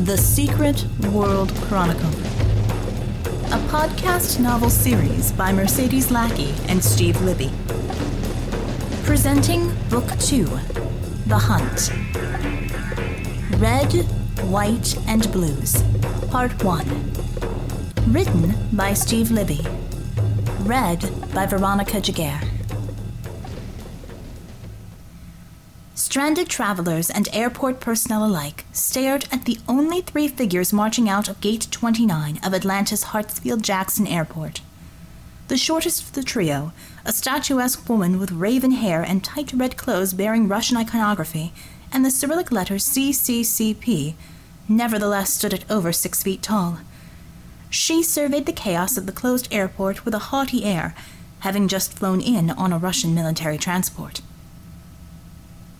The Secret World Chronicle. A podcast novel series by Mercedes Lackey and Steve Libbey. Presenting Book 2 The Hunt. Red, White, and Blues, Part 1. Written by Steve Libbey. Read by Veronica Giguere. Stranded travelers and airport personnel alike stared at the only three figures marching out of Gate 29 of Atlanta's Hartsfield Jackson Airport. The shortest of the trio, a statuesque woman with raven hair and tight red clothes bearing Russian iconography and the Cyrillic letters CCCP, nevertheless stood at over six feet tall. She surveyed the chaos of the closed airport with a haughty air, having just flown in on a Russian military transport.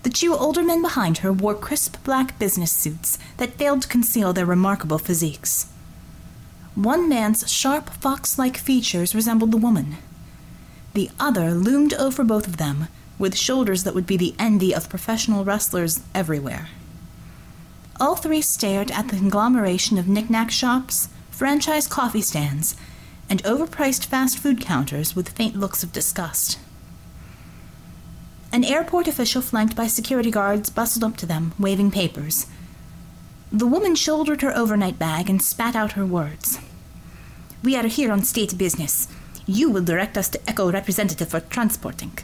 The two older men behind her wore crisp black business suits that failed to conceal their remarkable physiques. One man's sharp fox like features resembled the woman. The other loomed over both of them, with shoulders that would be the envy of professional wrestlers everywhere. All three stared at the conglomeration of knick-knack shops, franchise coffee stands, and overpriced fast food counters with faint looks of disgust. An airport official flanked by security guards bustled up to them, waving papers. The woman shouldered her overnight bag and spat out her words. We are here on state business. You will direct us to Echo representative for transporting.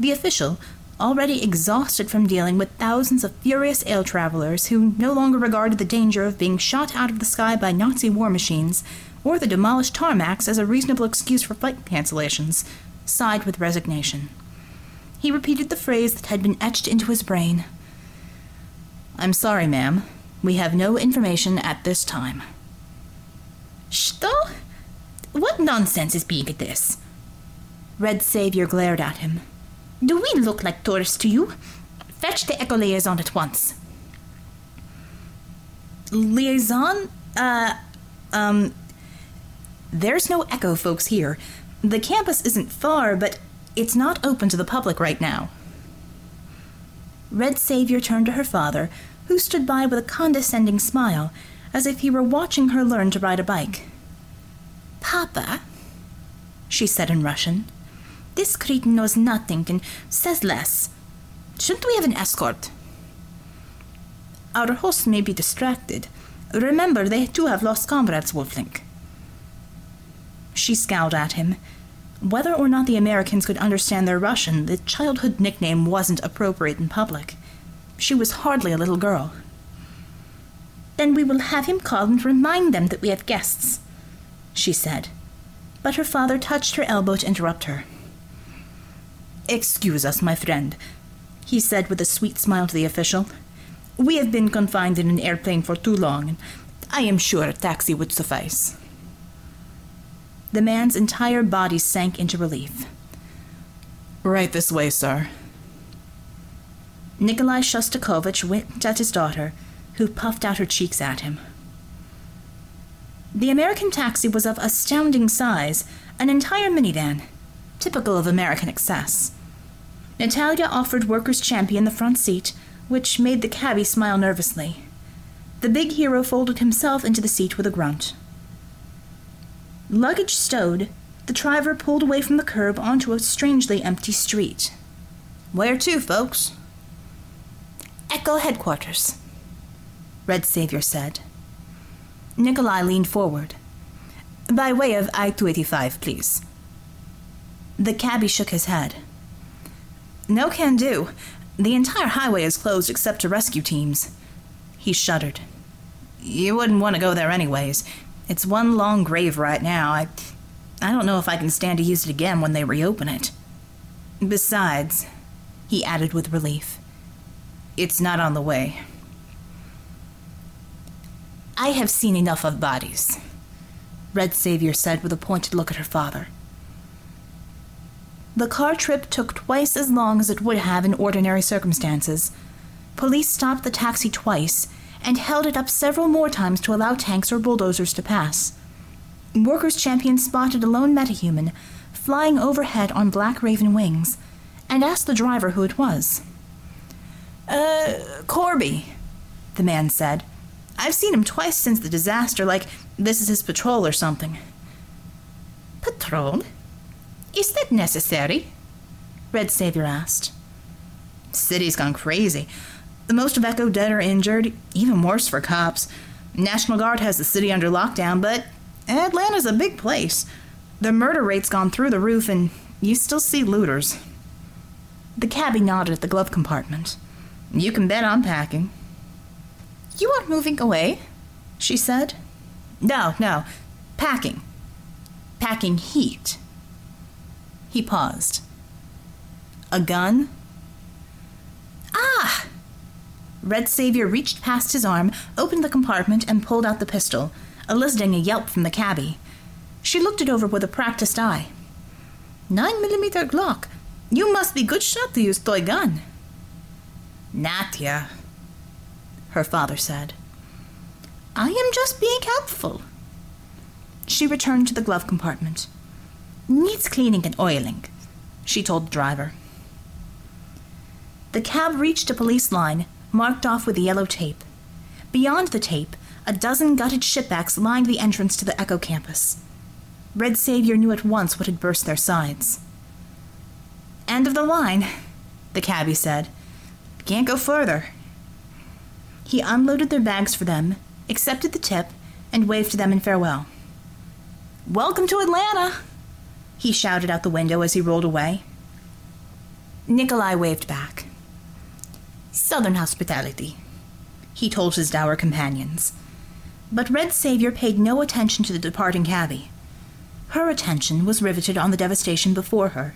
The official, already exhausted from dealing with thousands of furious air travelers who no longer regarded the danger of being shot out of the sky by Nazi war machines or the demolished tarmacs as a reasonable excuse for flight cancellations, sighed with resignation. He repeated the phrase that had been etched into his brain I'm sorry, ma'am. We have no information at this time. "Sh'to? What nonsense is being at this? Red Saviour glared at him. Do we look like tourists to you? Fetch the echo liaison at once. Liaison? Uh, um. There's no echo folks here. The campus isn't far, but it's not open to the public right now. Red Saviour turned to her father, who stood by with a condescending smile, as if he were watching her learn to ride a bike. Papa, she said in Russian, this cretin knows nothing and says less. Shouldn't we have an escort? Our hosts may be distracted. Remember, they too have lost comrades, Wolflink. She scowled at him. Whether or not the Americans could understand their Russian, the childhood nickname wasn't appropriate in public. She was hardly a little girl. Then we will have him call and remind them that we have guests, she said. But her father touched her elbow to interrupt her. Excuse us, my friend, he said with a sweet smile to the official. We have been confined in an airplane for too long, and I am sure a taxi would suffice. The man's entire body sank into relief. Right this way, sir. Nikolai Shostakovich winked at his daughter, who puffed out her cheeks at him. The American taxi was of astounding size, an entire minivan, typical of American excess. Natalia offered Workers' Champion the front seat, which made the cabby smile nervously. The big hero folded himself into the seat with a grunt. Luggage stowed, the driver pulled away from the curb onto a strangely empty street. Where to, folks? Echo headquarters, Red Saviour said. Nikolai leaned forward. By way of I 285, please. The cabby shook his head. No can do. The entire highway is closed except to rescue teams. He shuddered. You wouldn't want to go there anyways. It's one long grave right now. I I don't know if I can stand to use it again when they reopen it. Besides, he added with relief, it's not on the way. I have seen enough of bodies, Red Saviour said with a pointed look at her father. The car trip took twice as long as it would have in ordinary circumstances. Police stopped the taxi twice and held it up several more times to allow tanks or bulldozers to pass. Workers' Champion spotted a lone metahuman flying overhead on black raven wings and asked the driver who it was. Uh, Corby, the man said. I've seen him twice since the disaster, like this is his patrol or something. Patrol? Is that necessary? Red Saviour asked. City's gone crazy. The most of Echo dead or injured, even worse for cops. National Guard has the city under lockdown, but Atlanta's a big place. The murder rate's gone through the roof, and you still see looters. The cabbie nodded at the glove compartment. You can bet I'm packing. You aren't moving away, she said. No, no. Packing. Packing heat. He paused. A gun? Ah! Red Saviour reached past his arm, opened the compartment, and pulled out the pistol, eliciting a yelp from the cabby. She looked it over with a practiced eye. Nine millimeter Glock. You must be good shot to use toy gun. Natya, her father said. I am just being helpful. She returned to the glove compartment. Needs cleaning and oiling, she told the driver. The cab reached a police line, marked off with yellow tape. Beyond the tape, a dozen gutted shipbacks lined the entrance to the Echo campus. Red Saviour knew at once what had burst their sides. End of the line, the cabbie said. Can't go further. He unloaded their bags for them, accepted the tip, and waved to them in farewell. Welcome to Atlanta, he shouted out the window as he rolled away. Nikolai waved back. Southern hospitality, he told his dour companions. But Red Saviour paid no attention to the departing cabbie. Her attention was riveted on the devastation before her.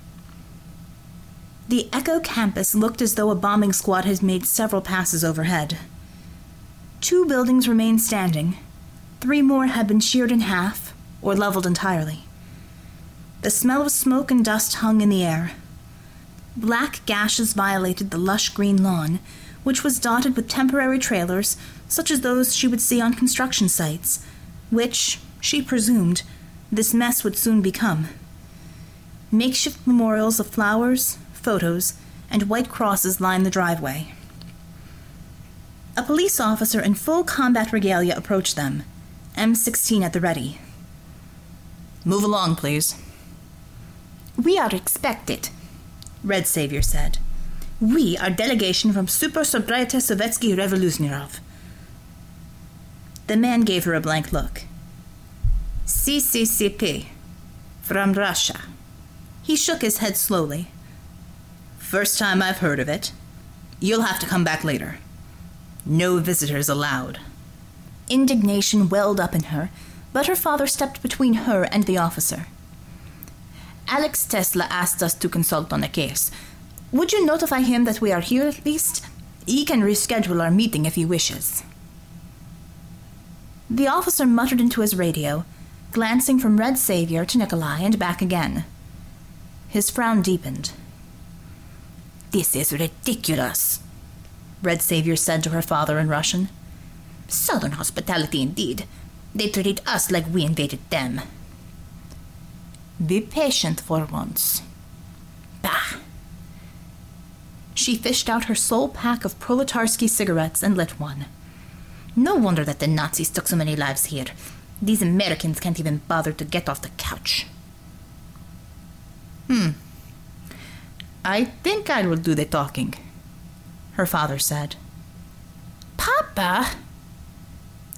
The Echo campus looked as though a bombing squad had made several passes overhead. Two buildings remained standing. Three more had been sheared in half or leveled entirely. The smell of smoke and dust hung in the air. Black gashes violated the lush green lawn, which was dotted with temporary trailers such as those she would see on construction sites, which, she presumed, this mess would soon become. Makeshift memorials of flowers, photos, and white crosses lined the driveway. A police officer in full combat regalia approached them, M16 at the ready. Move along, please. We are expected, Red Saviour said. We are delegation from Super Sobriety Sovetsky Revoluzhnirov. The man gave her a blank look. CCCP, from Russia. He shook his head slowly. First time I've heard of it. You'll have to come back later. No visitors allowed. Indignation welled up in her, but her father stepped between her and the officer. Alex Tesla asked us to consult on a case. Would you notify him that we are here at least? He can reschedule our meeting if he wishes. The officer muttered into his radio, glancing from Red Saviour to Nikolai and back again. His frown deepened. This is ridiculous, Red Savior said to her father in Russian. Southern hospitality indeed. They treated us like we invaded them. Be patient for once. Bah! She fished out her sole pack of Proletarsky cigarettes and lit one. No wonder that the Nazis took so many lives here. These Americans can't even bother to get off the couch. Hmm. I think I will do the talking, her father said. Papa!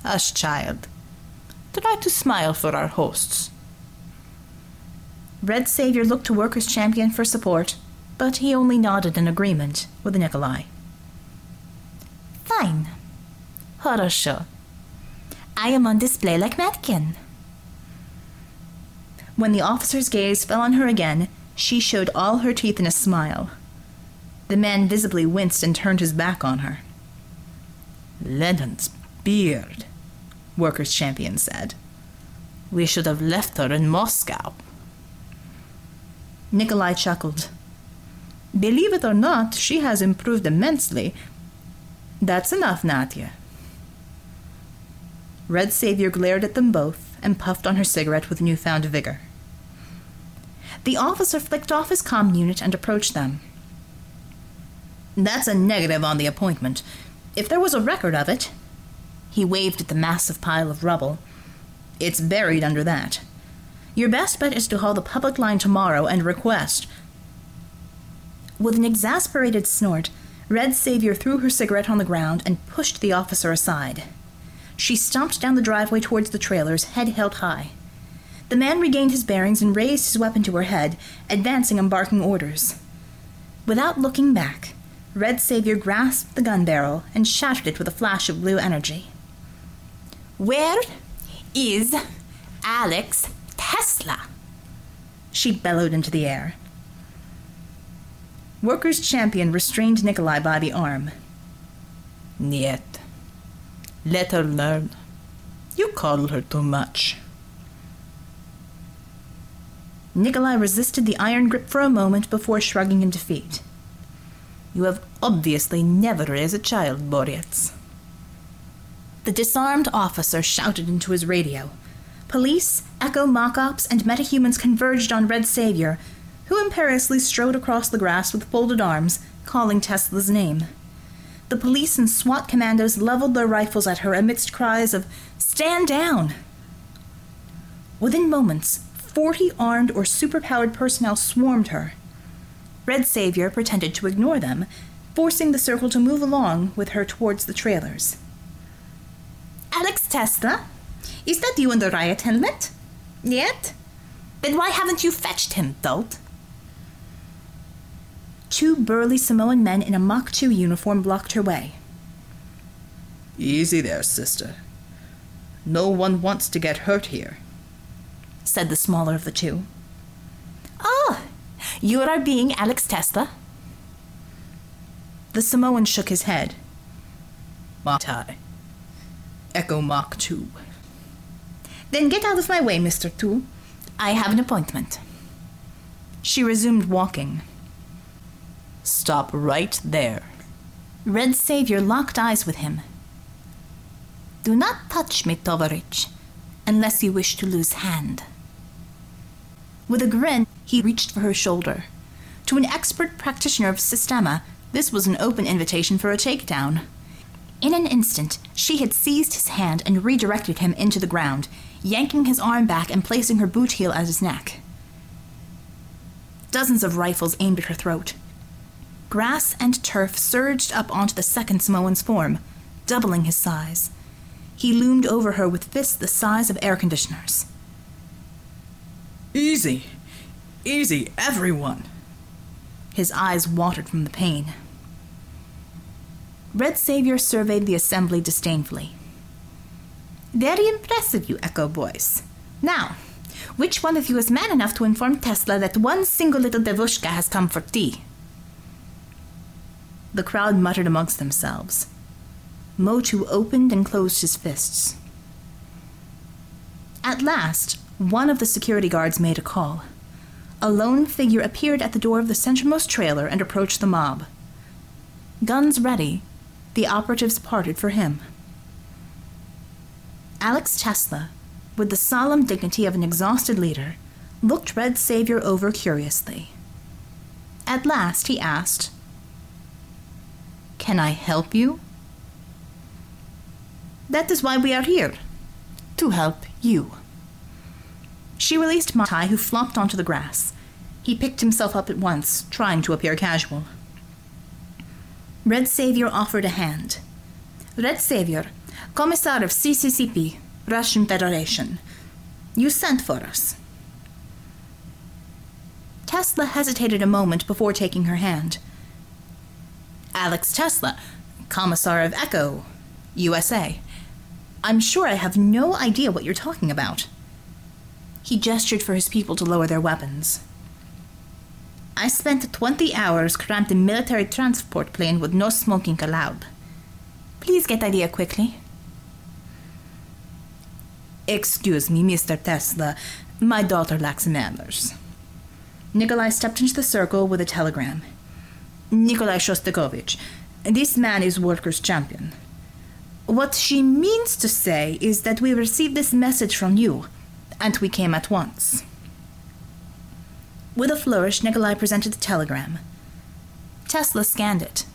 Hush, child. Try to smile for our hosts. Red Saviour looked to Workers' Champion for support, but he only nodded in agreement with Nikolai. Fine. Хорошо. I am on display like mannequin. When the officer's gaze fell on her again, she showed all her teeth in a smile. The man visibly winced and turned his back on her. Lenin's beard, Workers' Champion said. We should have left her in Moscow. Nikolai chuckled. Believe it or not, she has improved immensely. That's enough, Natya. Red Saviour glared at them both and puffed on her cigarette with newfound vigor. The officer flicked off his comm unit and approached them. That's a negative on the appointment. If there was a record of it, He waved at the massive pile of rubble. It's buried under that. Your best bet is to call the public line tomorrow and request. With an exasperated snort, Red Saviour threw her cigarette on the ground and pushed the officer aside. She stomped down the driveway towards the trailers, head held high. The man regained his bearings and raised his weapon to her head, advancing and barking orders. Without looking back, Red Saviour grasped the gun barrel and shattered it with a flash of blue energy. Where is Alex Tesla? She bellowed into the air. Workers' champion restrained Nikolai by the arm. Niet. Let her learn. You coddle her too much. Nikolai resisted the iron grip for a moment before shrugging in defeat. You have obviously never raised a child, Boreas. The disarmed officer shouted into his radio. Police, Echo mock-ops, and metahumans converged on Red Saviour, who imperiously strode across the grass with folded arms, calling Tesla's name. The police and SWAT commandos leveled their rifles at her amidst cries of, Stand down! Within moments, forty armed or superpowered personnel swarmed her. Red Saviour pretended to ignore them, forcing the circle to move along with her towards the trailers. Alex Tesla? Is that you in the riot helmet? Yet? Then why haven't you fetched him, dolt? Two burly Samoan men in a Mach 2 uniform blocked her way. Easy there, sister. No one wants to get hurt here, said the smaller of the two. Ah, you are being Alex Tesla? The Samoan shook his head. Matai. Echo Mach 2. Then get out of my way, Mr. Two. I have an appointment. She resumed walking. Stop right there. Red Saviour locked eyes with him. Do not touch me, Tovarich, unless you wish to lose hand. With a grin, he reached for her shoulder. To an expert practitioner of Systema, this was an open invitation for a takedown. In an instant, she had seized his hand and redirected him into the ground, yanking his arm back and placing her boot heel at his neck. Dozens of rifles aimed at her throat. Grass and turf surged up onto the second Samoan's form, doubling his size. He loomed over her with fists the size of air conditioners. Easy! Easy, everyone! His eyes watered from the pain. Red Saviour surveyed the assembly disdainfully. Very impressive, you Echo boys. Now, which one of you is man enough to inform Tesla that one single little devushka has come for tea? The crowd muttered amongst themselves. Motu opened and closed his fists. At last, one of the security guards made a call. A lone figure appeared at the door of the centermost trailer and approached the mob. Guns ready, the operatives parted for him. Alex Tesla, with the solemn dignity of an exhausted leader, looked Red Saviour over curiously. At last he asked, can I help you? That is why we are here. To help you. She released Matai, who flopped onto the grass. He picked himself up at once, trying to appear casual. Red Saviour offered a hand. Red Saviour, Commissar of CCCP, Russian Federation. You sent for us. Tesla hesitated a moment before taking her hand. Alex Tesla, Commissar of Echo, USA. I'm sure I have no idea what you're talking about. He gestured for his people to lower their weapons. I spent 20 hours cramped in military transport plane with no smoking allowed. Please get idea quickly. Excuse me, Mr. Tesla. My daughter lacks manners. Nikolai stepped into the circle with a telegram. Nikolai Shostakovich. This man is workers' champion. What she means to say is that we received this message from you, and we came at once. With a flourish, Nikolai presented the telegram. Tesla scanned it.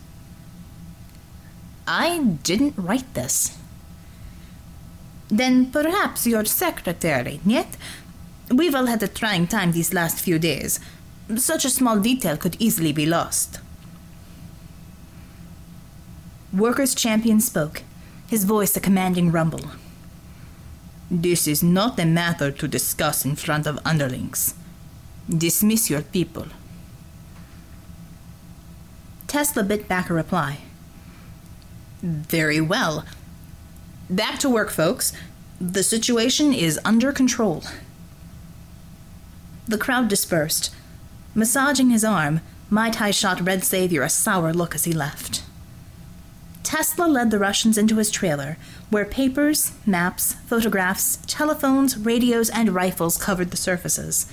I didn't write this. Then perhaps your secretary, yet? We've all had a trying time these last few days. Such a small detail could easily be lost. Workers' champion spoke, his voice a commanding rumble. This is not a matter to discuss in front of underlings. Dismiss your people. Tesla bit back a reply. Very well. Back to work, folks. The situation is under control. The crowd dispersed. Massaging his arm, Matai shot Red Saviour a sour look as he left. Tesla led the Russians into his trailer, where papers, maps, photographs, telephones, radios, and rifles covered the surfaces.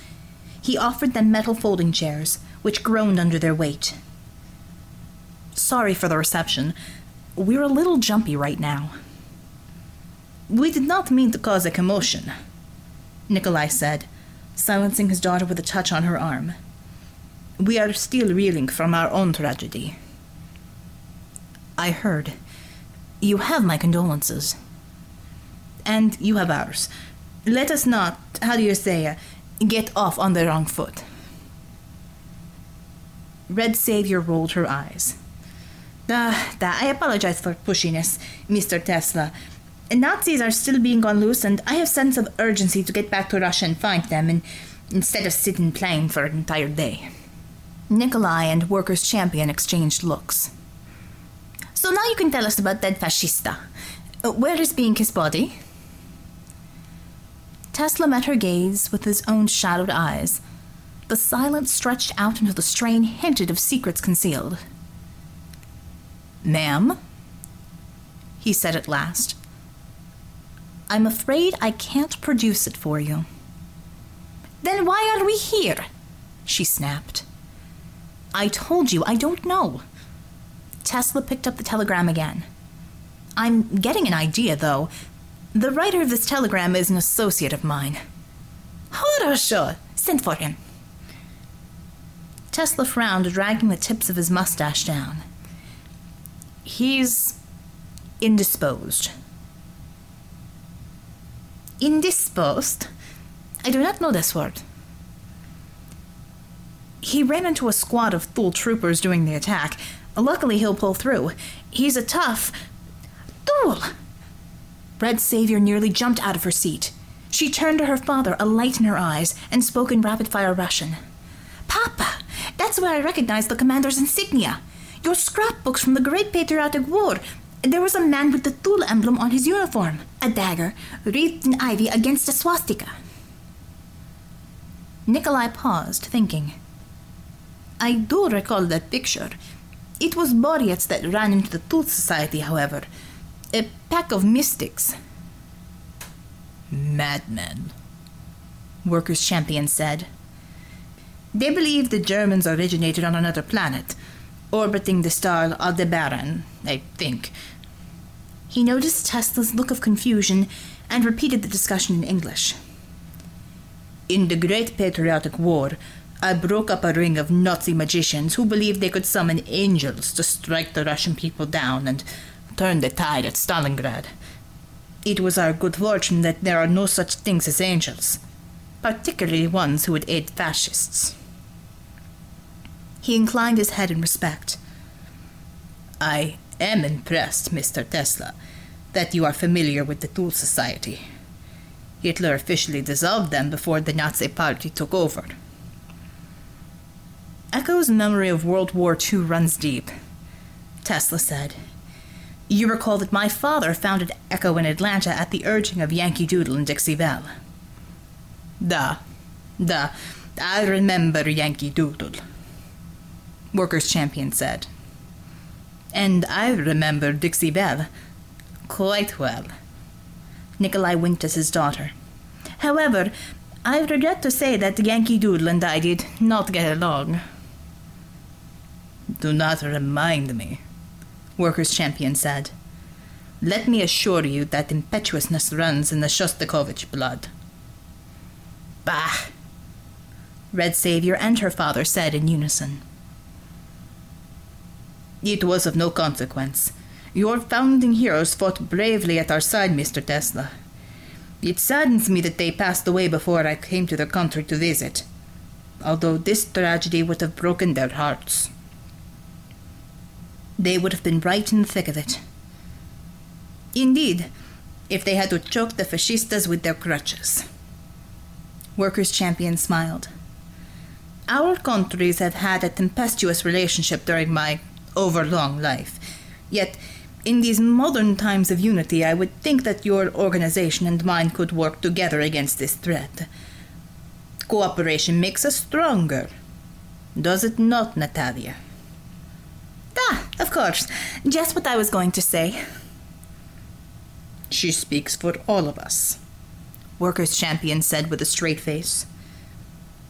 He offered them metal folding chairs, which groaned under their weight. Sorry for the reception. We're a little jumpy right now. We did not mean to cause a commotion, Nikolai said, silencing his daughter with a touch on her arm. We are still reeling from our own tragedy. I heard. You have my condolences. And you have ours. Let us not, how do you say, uh, get off on the wrong foot. Red Saviour rolled her eyes. Ah, I apologize for pushiness, Mr. Tesla. Nazis are still being gone loose, and I have sense of urgency to get back to Russia and find them, and instead of sitting playing for an entire day. Nikolai and Workers' Champion exchanged looks. So now you can tell us about that fascista. Uh, where is Bianca's body? Tesla met her gaze with his own shadowed eyes. The silence stretched out until the strain hinted of secrets concealed. Ma'am? He said at last. I'm afraid I can't produce it for you. Then why are we here? She snapped. I told you, I don't know. Tesla picked up the telegram again. I'm getting an idea, though. The writer of this telegram is an associate of mine. Horosho! Send for him. Tesla frowned, dragging the tips of his mustache down. He's indisposed. Indisposed? I do not know this word. He ran into a squad of Thule troopers doing the attack. Luckily, he'll pull through. He's a tough. Thule! Red Saviour nearly jumped out of her seat. She turned to her father, a light in her eyes, and spoke in rapid fire Russian. Papa, that's where I recognized the commander's insignia. Your scrapbooks from the Great Patriotic War. There was a man with the Thule emblem on his uniform, a dagger, wreathed in ivy against a swastika. Nikolai paused, thinking. I do recall that picture. It was Boryets that ran into the Thule Society, however. A pack of mystics. Madmen, Workers' Champion said. They believe the Germans originated on another planet, orbiting the star Aldebaran, I think. He noticed Tesla's look of confusion and repeated the discussion in English. In the Great Patriotic War, I broke up a ring of Nazi magicians who believed they could summon angels to strike the Russian people down and turn the tide at Stalingrad. It was our good fortune that there are no such things as angels, particularly ones who would aid fascists. He inclined his head in respect. I am impressed, Mr. Tesla, that you are familiar with the Thule Society. Hitler officially dissolved them before the Nazi Party took over. Echo's memory of World War II runs deep, Tesla said. You recall that my father founded Echo in Atlanta at the urging of Yankee Doodle and Dixie Belle. Da, da, I remember Yankee Doodle. Workers' Champion said. And I remember Dixie Belle quite well. Nikolai winked at his daughter. However, I regret to say that Yankee Doodle and I did not get along. Do not remind me, Workers' Champion said. Let me assure you that impetuousness runs in the Shostakovich blood. Bah! Red Savior and her father said in unison. It was of no consequence. Your founding heroes fought bravely at our side, Mr. Tesla. It saddens me that they passed away before I came to their country to visit, although this tragedy would have broken their hearts. They would have been right in the thick of it. Indeed, if they had to choke the fascistas with their crutches. Workers' Champion smiled. Our countries have had a tempestuous relationship during my overlong life. Yet, in these modern times of unity, I would think that your organization and mine could work together against this threat. Cooperation makes us stronger. Does it not, Natalia? Ah, of course. Just what I was going to say. She speaks for all of us, Workers' Champion said with a straight face.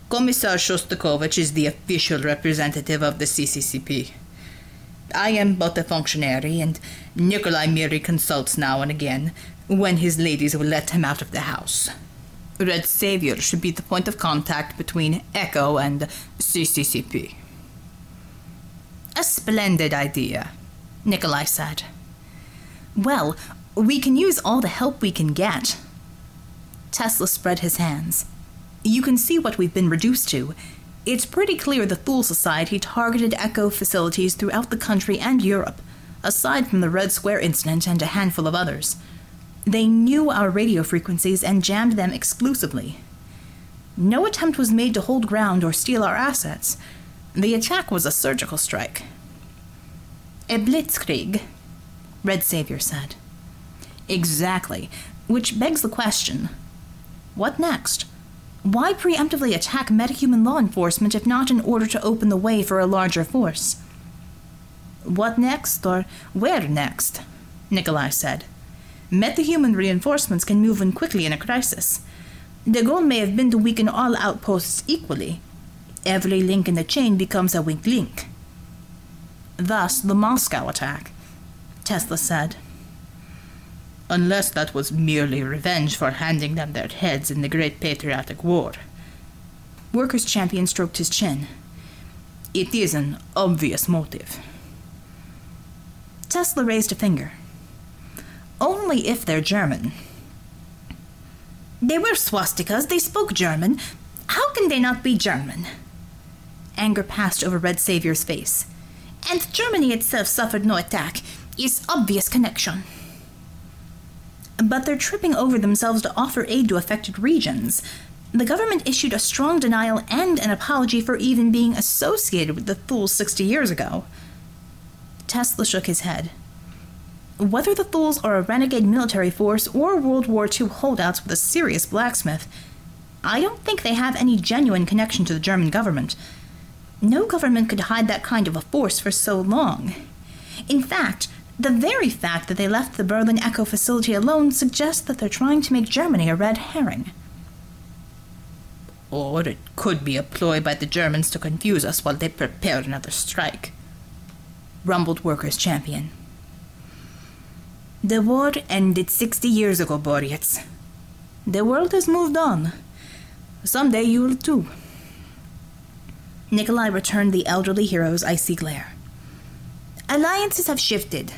Commissar Shostakovich is the official representative of the CCCP. I am but a functionary, and Nikolai merely consults now and again when his ladies will let him out of the house. Red Saviour should be the point of contact between ECHO and CCCP. A splendid idea, Nikolai said. Well, we can use all the help we can get. Tesla spread his hands. You can see what we've been reduced to. It's pretty clear the Thule Society targeted ECHO facilities throughout the country and Europe, aside from the Red Square incident and a handful of others. They knew our radio frequencies and jammed them exclusively. No attempt was made to hold ground or steal our assets. The attack was a surgical strike. A blitzkrieg, Red Saviour said. Exactly, which begs the question what next? Why preemptively attack metahuman law enforcement if not in order to open the way for a larger force? What next, or where next? Nikolai said. Metahuman reinforcements can move in quickly in a crisis. The goal may have been to weaken all outposts equally, Every link in the chain becomes a weak link. Thus, the Moscow attack, Tesla said. Unless that was merely revenge for handing them their heads in the Great Patriotic War. Workers' Champion stroked his chin. It is an obvious motive. Tesla raised a finger. Only if they're German. They were swastikas, they spoke German. How can they not be German? Anger passed over Red Saviour's face. And Germany itself suffered no attack. Is obvious connection. But they're tripping over themselves to offer aid to affected regions. The government issued a strong denial and an apology for even being associated with the Thules 60 years ago. Tesla shook his head. Whether the Thules are a renegade military force or World War II holdouts with a serious blacksmith, I don't think they have any genuine connection to the German government. No government could hide that kind of a force for so long. In fact, the very fact that they left the Berlin Echo facility alone suggests that they're trying to make Germany a red herring. Or it could be a ploy by the Germans to confuse us while they prepare another strike, rumbled Workers' Champion. The war ended 60 years ago, Boreas. The world has moved on. Someday you will too. Nikolai returned the elderly hero's icy glare. Alliances have shifted.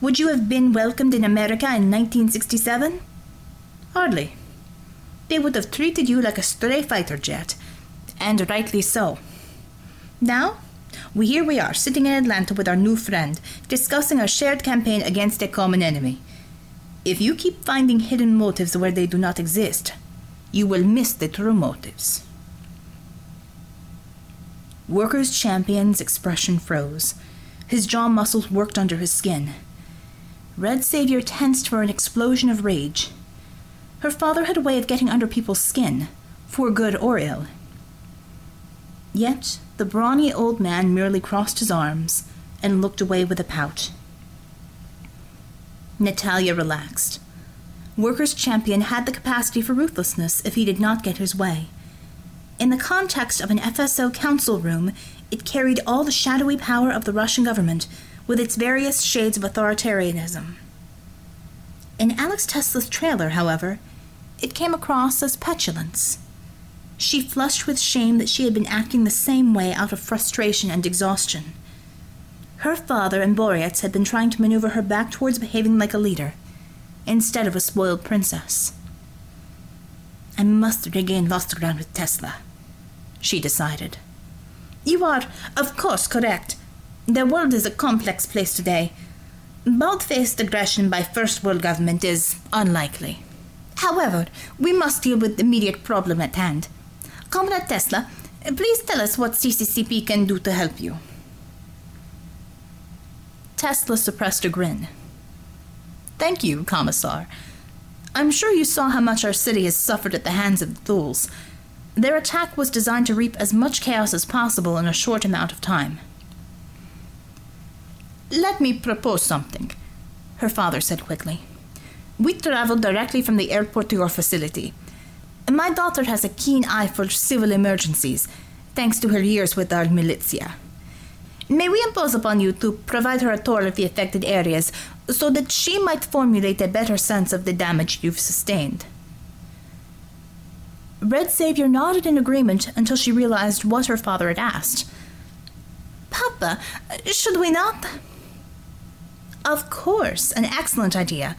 Would you have been welcomed in America in 1967? Hardly. They would have treated you like a stray fighter jet, and rightly so. Now, we here we are, sitting in Atlanta with our new friend, discussing a shared campaign against a common enemy. If you keep finding hidden motives where they do not exist, you will miss the true motives. Workers' Champion's expression froze. His jaw muscles worked under his skin. Red Saviour tensed for an explosion of rage. Her father had a way of getting under people's skin, for good or ill. Yet the brawny old man merely crossed his arms and looked away with a pout. Natalia relaxed. Workers' Champion had the capacity for ruthlessness if he did not get his way. In the context of an FSO council room, it carried all the shadowy power of the Russian government, with its various shades of authoritarianism. In Alex Tesla's trailer, however, it came across as petulance. She flushed with shame that she had been acting the same way out of frustration and exhaustion. Her father and Boreas had been trying to maneuver her back towards behaving like a leader, instead of a spoiled princess. I must regain lost ground with Tesla, she decided. You are, of course, correct. The world is a complex place today. Bald faced aggression by First World government is unlikely. However, we must deal with the immediate problem at hand. Comrade Tesla, please tell us what CCCP can do to help you. Tesla suppressed a grin. Thank you, Commissar. I'm sure you saw how much our city has suffered at the hands of the Thule. Their attack was designed to reap as much chaos as possible in a short amount of time. Let me propose something, her father said quickly. We traveled directly from the airport to your facility. My daughter has a keen eye for civil emergencies, thanks to her years with our militia. May we impose upon you to provide her a tour of the affected areas so that she might formulate a better sense of the damage you've sustained? Red Saviour nodded in agreement until she realized what her father had asked. Papa, should we not? Of course, an excellent idea.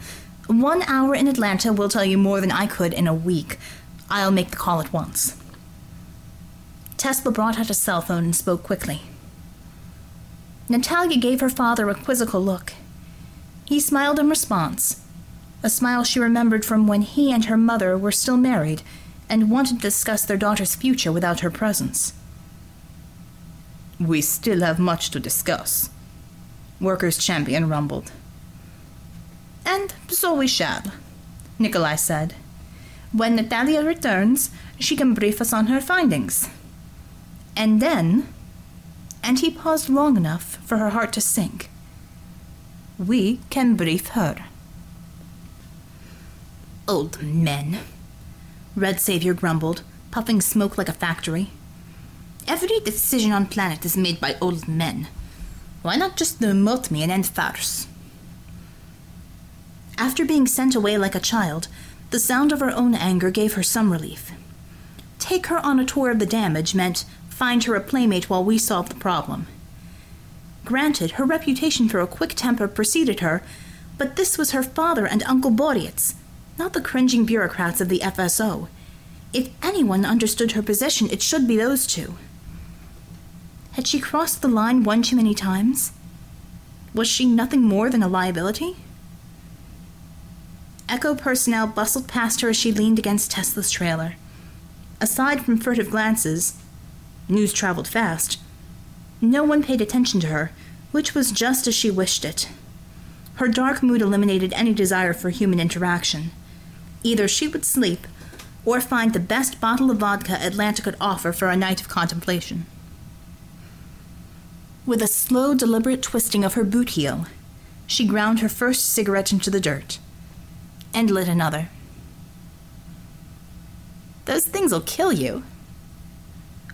One hour in Atlanta will tell you more than I could in a week. I'll make the call at once. Tesla brought out a cell phone and spoke quickly. Natalia gave her father a quizzical look. He smiled in response, a smile she remembered from when he and her mother were still married and wanted to discuss their daughter's future without her presence. We still have much to discuss, Workers' Champion rumbled. And so we shall, Nikolai said. When Natalia returns, she can brief us on her findings. And then, and he paused long enough for her heart to sink, we can brief her. Old men, Red Saviour grumbled, puffing smoke like a factory. Every decision on planet is made by old men. Why not just demote me and end farce? After being sent away like a child, the sound of her own anger gave her some relief. Take her on a tour of the damage meant find her a playmate while we solve the problem. Granted, her reputation for a quick temper preceded her, but this was her father and Uncle Boreas, not the cringing bureaucrats of the FSO. If anyone understood her position, it should be those two. Had she crossed the line one too many times? Was she nothing more than a liability? Echo personnel bustled past her as she leaned against Tesla's trailer. Aside from furtive glances, news traveled fast. No one paid attention to her, which was just as she wished it. Her dark mood eliminated any desire for human interaction. Either she would sleep or find the best bottle of vodka Atlanta could offer for a night of contemplation. With a slow, deliberate twisting of her boot heel, she ground her first cigarette into the dirt and lit another. Those things'll kill you.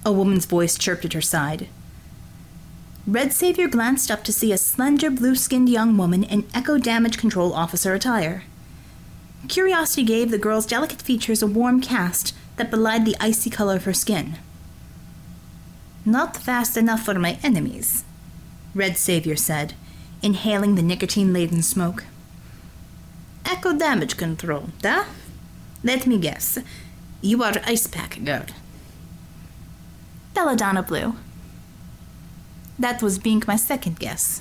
A woman's voice chirped at her side. Red Saviour glanced up to see a slender, blue skinned young woman in Echo Damage Control Officer attire. Curiosity gave the girl's delicate features a warm cast that belied the icy color of her skin. Not fast enough for my enemies, Red Saviour said, inhaling the nicotine laden smoke. Echo damage control, da? Let me guess. You are Ice Pack girl. Belladonna Blue. That was being my second guess.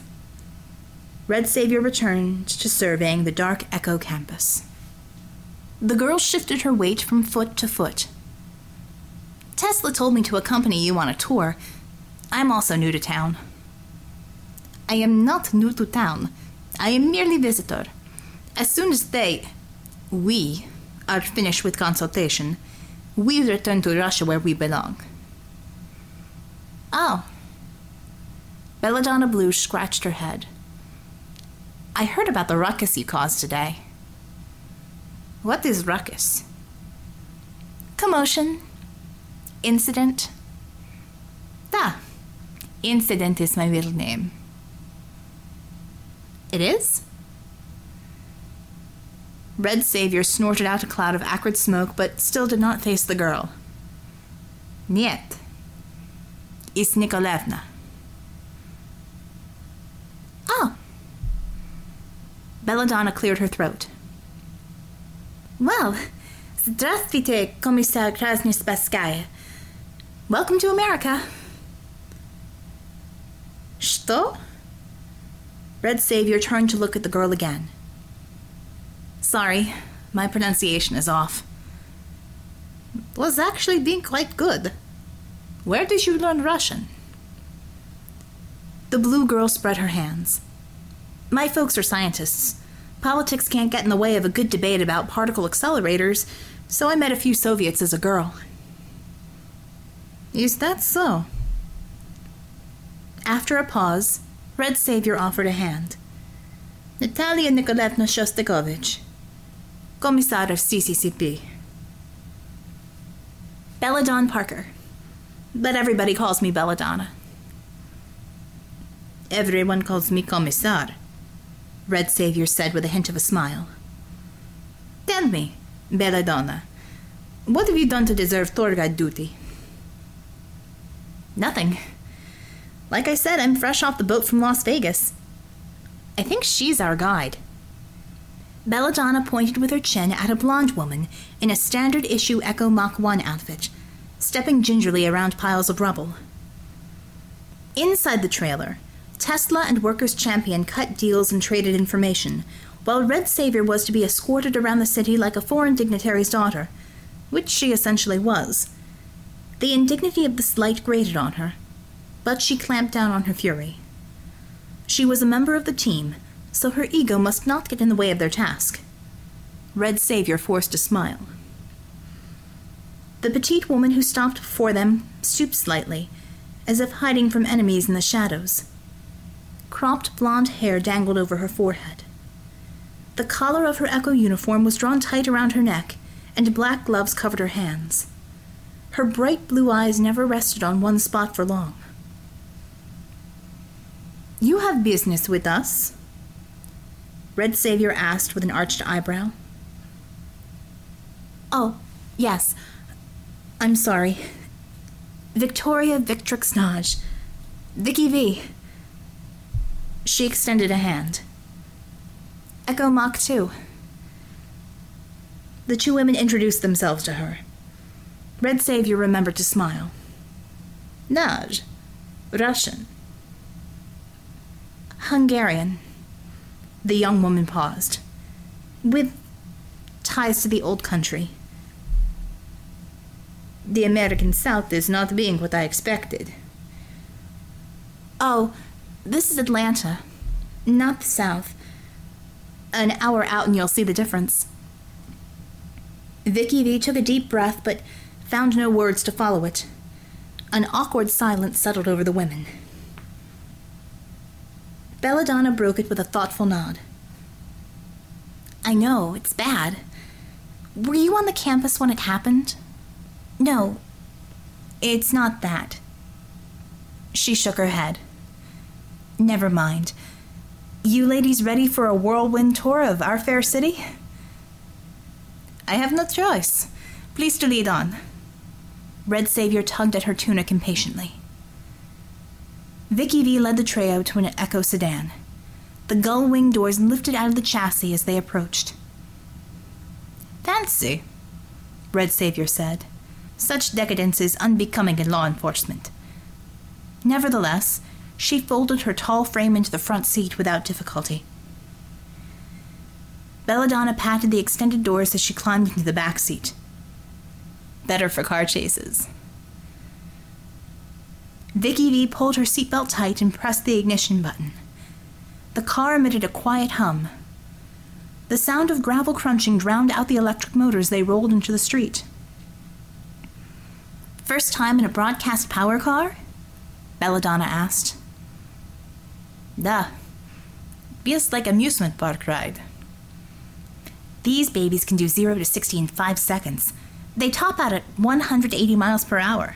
Red Saviour returned to surveying the dark Echo campus. The girl shifted her weight from foot to foot. Tesla told me to accompany you on a tour. I'm also new to town. I am not new to town. I am merely visitor. As soon as they, we, are finished with consultation, we return to Russia where we belong. Oh. Belladonna Blue scratched her head. I heard about the ruckus you caused today. What is ruckus? Commotion. Incident. Da. incident is my middle name. It is? Red Saviour snorted out a cloud of acrid smoke, but still did not face the girl. Niet. Is Nikolevna. Oh. Belladonna cleared her throat. Well, здравствуйте, комиссар Красноспасская. Welcome to America. Что? Red Saviour turned to look at the girl again. Sorry, my pronunciation is off. Was actually being quite good. Where did you learn Russian? The blue girl spread her hands. My folks are scientists. Politics can't get in the way of a good debate about particle accelerators, so I met a few Soviets as a girl. Is that so? After a pause, Red Saviour offered a hand. Natalia Nikolaevna Shostakovich, Commissar of CCCP. Belladonna Parker, but everybody calls me Belladonna. Everyone calls me Commissar, Red Saviour said with a hint of a smile. Tell me, Belladonna, what have you done to deserve tour duty? Nothing. Like I said, I'm fresh off the boat from Las Vegas. I think she's our guide. Belladonna pointed with her chin at a blonde woman in a standard issue Echo Mach 1 outfit, stepping gingerly around piles of rubble. Inside the trailer, Tesla and Workers' Champion cut deals and traded information, while Red Saviour was to be escorted around the city like a foreign dignitary's daughter, which she essentially was. The indignity of the slight grated on her, but she clamped down on her fury. She was a member of the team, so her ego must not get in the way of their task. Red Saviour forced a smile. The petite woman who stopped before them stooped slightly, as if hiding from enemies in the shadows. Cropped blonde hair dangled over her forehead. The collar of her Echo uniform was drawn tight around her neck, and black gloves covered her hands. Her bright blue eyes never rested on one spot for long. You have business with us? Red Saviour asked with an arched eyebrow. Oh, yes. I'm sorry. Victoria Victrix Nagy. Vicky V. She extended a hand. Echo Mach 2. The two women introduced themselves to her. Red Saviour remembered to smile. Nagy. Russian. Hungarian. The young woman paused. With ties to the old country. The American South is not being what I expected. Oh, this is Atlanta, not the South. An hour out and you'll see the difference. VickieVee took a deep breath but found no words to follow it. An awkward silence settled over the women. Belladonna broke it with a thoughtful nod. I know, it's bad. Were you on the campus when it happened? No, it's not that. She shook her head. Never mind. You ladies ready for a whirlwind tour of our fair city? I have no choice. Please to lead on. Red Saviour tugged at her tunic impatiently. VickieVee led the trio to an Echo sedan. The gull wing doors lifted out of the chassis as they approached. Fancy, Red Saviour said. Such decadence is unbecoming in law enforcement. Nevertheless, she folded her tall frame into the front seat without difficulty. Belladonna patted the extended doors as she climbed into the back seat. Better for car chases. VickieVee pulled her seatbelt tight and pressed the ignition button. The car emitted a quiet hum. The sound of gravel crunching drowned out the electric motors they rolled into the street. First time in a broadcast power car? Belladonna asked. Duh. Feels like amusement park ride. These babies can do 0 to 60 in 5 seconds. They top out at 180 miles per hour.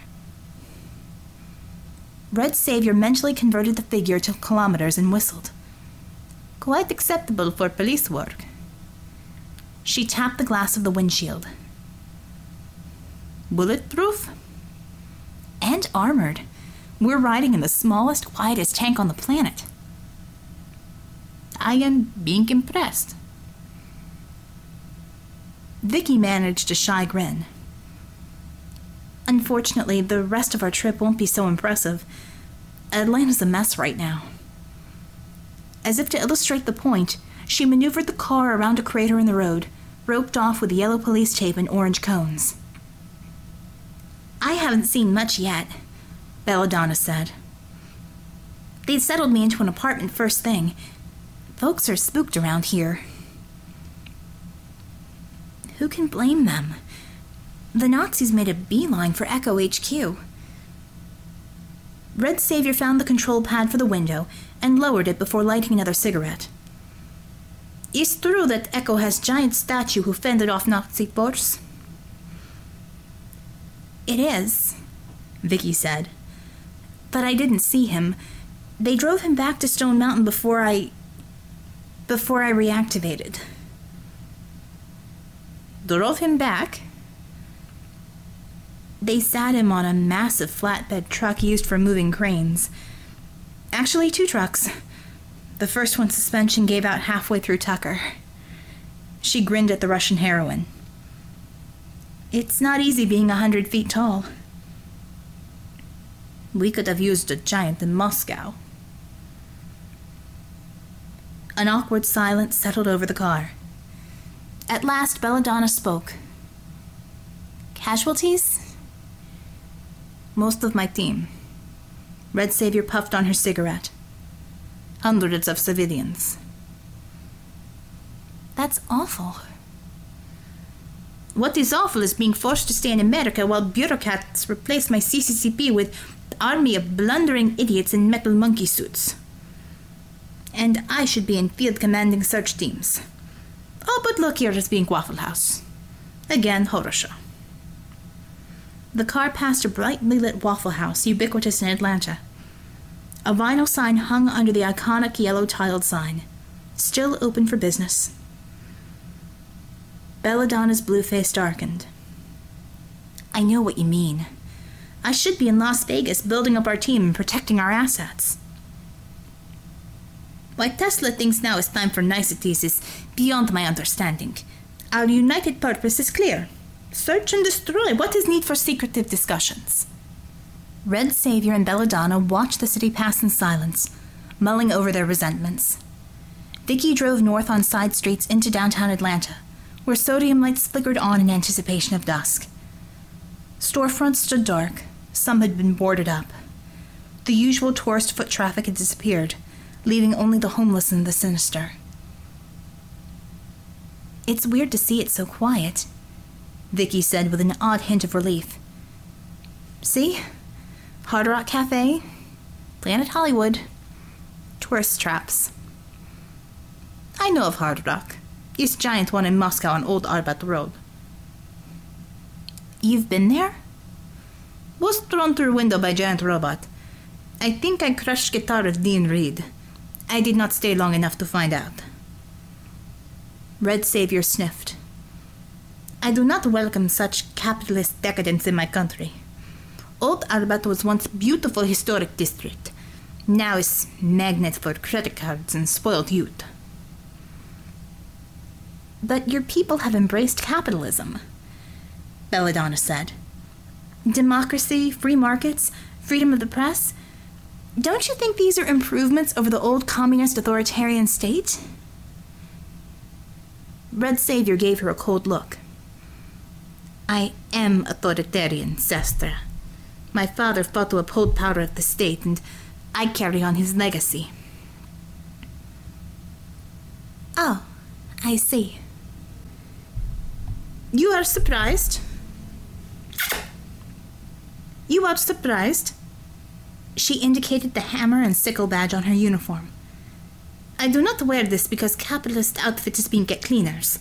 Red Saviour mentally converted the figure to kilometers and whistled. Quite acceptable for police work. She tapped the glass of the windshield. Bulletproof? And armored. We're riding in the smallest, quietest tank on the planet. I am being impressed. Vicky managed a shy grin. Unfortunately, the rest of our trip won't be so impressive. Atlanta's a mess right now. As if to illustrate the point, she maneuvered the car around a crater in the road, roped off with yellow police tape and orange cones. I haven't seen much yet, Belladonna said. They'd settled me into an apartment first thing. Folks are spooked around here. Who can blame them? The Nazis made a beeline for Echo HQ. Red Saviour found the control pad for the window and lowered it before lighting another cigarette. It's true that Echo has giant statue who fended off Nazi force. It is, Vicky said. But I didn't see him. They drove him back to Stone Mountain before I. before I reactivated. Drove him back? They sat him on a massive flatbed truck used for moving cranes. Actually, two trucks. The first one's suspension gave out halfway through Tucker. She grinned at the Russian heroine. It's not easy being a hundred feet tall. We could have used a giant in Moscow. An awkward silence settled over the car. At last, Belladonna spoke. Casualties? Most of my team. Red Saviour puffed on her cigarette. Hundreds of civilians. That's awful. What is awful is being forced to stay in America while bureaucrats replace my CCCP with an army of blundering idiots in metal monkey suits. And I should be in field commanding search teams. Oh, but look here, it's being Waffle House. Again, horror show. The car passed a brightly lit Waffle House, ubiquitous in Atlanta. A vinyl sign hung under the iconic yellow tiled sign, still open for business. Belladonna's blue face darkened. I know what you mean. I should be in Las Vegas building up our team and protecting our assets. Why Tesla thinks now is time for niceties is beyond my understanding. Our united purpose is clear search and destroy. What is need for secretive discussions? Red Saviour and Belladonna watched the city pass in silence, mulling over their resentments. Vicky drove north on side streets into downtown Atlanta, where sodium lights flickered on in anticipation of dusk. Storefronts stood dark, some had been boarded up. The usual tourist foot traffic had disappeared, leaving only the homeless and the sinister. It's weird to see it so quiet, Vicky said with an odd hint of relief. See? Hard Rock Cafe, Planet Hollywood, tourist traps. I know of Hard Rock. It's giant one in Moscow on Old Arbat Road. You've been there? Was thrown through window by giant robot. I think I crushed guitar of Dean Reed. I did not stay long enough to find out. Red Saviour sniffed. I do not welcome such capitalist decadence in my country. Old Arbat was once beautiful historic district. Now is magnet for credit cards and spoiled youth. But your people have embraced capitalism, Belladonna said. Democracy, free markets, freedom of the press. Don't you think these are improvements over the old communist authoritarian state? Red Saviour gave her a cold look. I am authoritarian, Sestra. My father fought to uphold power of the state, and I carry on his legacy. Oh, I see. You are surprised? You are surprised? She indicated the hammer and sickle badge on her uniform. I do not wear this because capitalist outfits being get cleaners.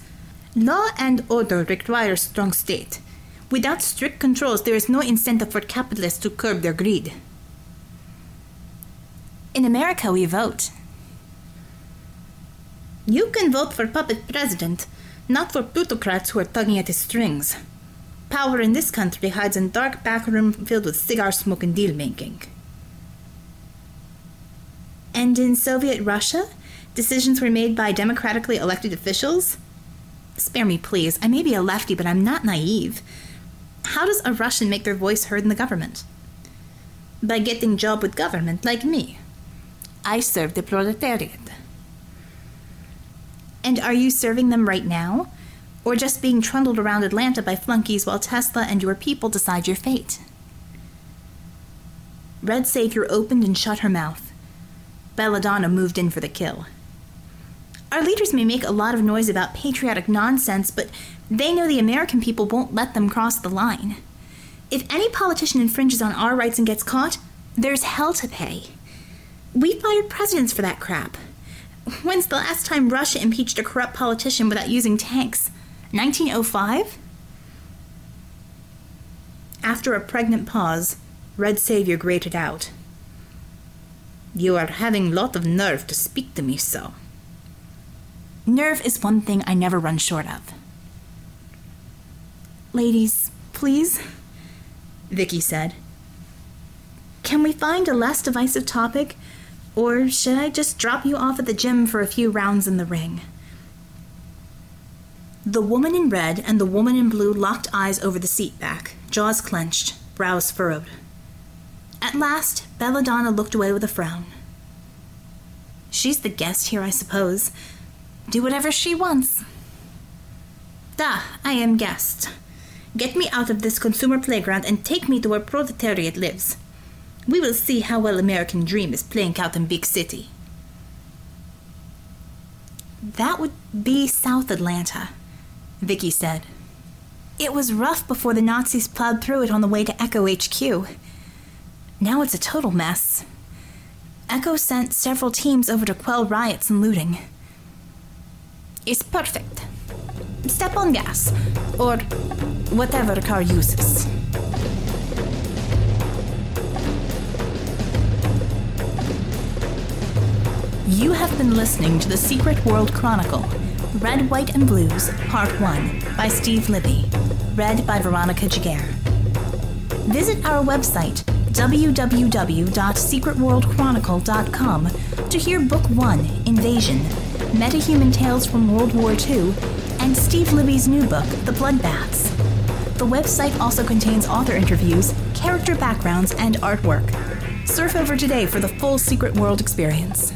Law and order require strong state. Without strict controls, there is no incentive for capitalists to curb their greed. In America, we vote. You can vote for puppet president, not for plutocrats who are tugging at his strings. Power in this country hides in dark back room filled with cigar smoke and deal making. And in Soviet Russia, decisions were made by democratically elected officials? Spare me, please. I may be a lefty, but I'm not naive. How does a Russian make their voice heard in the government? By getting a job with government, like me. I serve the proletariat. And are you serving them right now? Or just being trundled around Atlanta by flunkies while Tesla and your people decide your fate? Red Saviour opened and shut her mouth. Belladonna moved in for the kill. Our leaders may make a lot of noise about patriotic nonsense, but they know the American people won't let them cross the line. If any politician infringes on our rights and gets caught, there's hell to pay. We fired presidents for that crap. When's the last time Russia impeached a corrupt politician without using tanks? 1905? After a pregnant pause, Red Saviour grated out. You are having lot of nerve to speak to me so. Nerve is one thing I never run short of. Ladies, please, Vicky said. Can we find a less divisive topic, or should I just drop you off at the gym for a few rounds in the ring? The woman in red and the woman in blue locked eyes over the seat back, jaws clenched, brows furrowed. At last, Belladonna looked away with a frown. She's the guest here, I suppose. Do whatever she wants. Da, I am guest. Get me out of this consumer playground and take me to where proletariat lives. We will see how well American dream is playing out in big city. That would be South Atlanta, Vicky said. It was rough before the Nazis plowed through it on the way to Echo HQ. Now it's a total mess. Echo sent several teams over to quell riots and looting. It's perfect. Step on gas, or whatever car uses. You have been listening to The Secret World Chronicle Red, White, and Blues, Part 1 by Steve Libbey, read by Veronica Giguere. Visit our website www.secretworldchronicle.com to hear Book 1 Invasion, Metahuman Tales from World War II, and Steve Libbey's new book, The Bloodbaths. The website also contains author interviews, character backgrounds, and artwork. Surf over today for the full Secret World experience.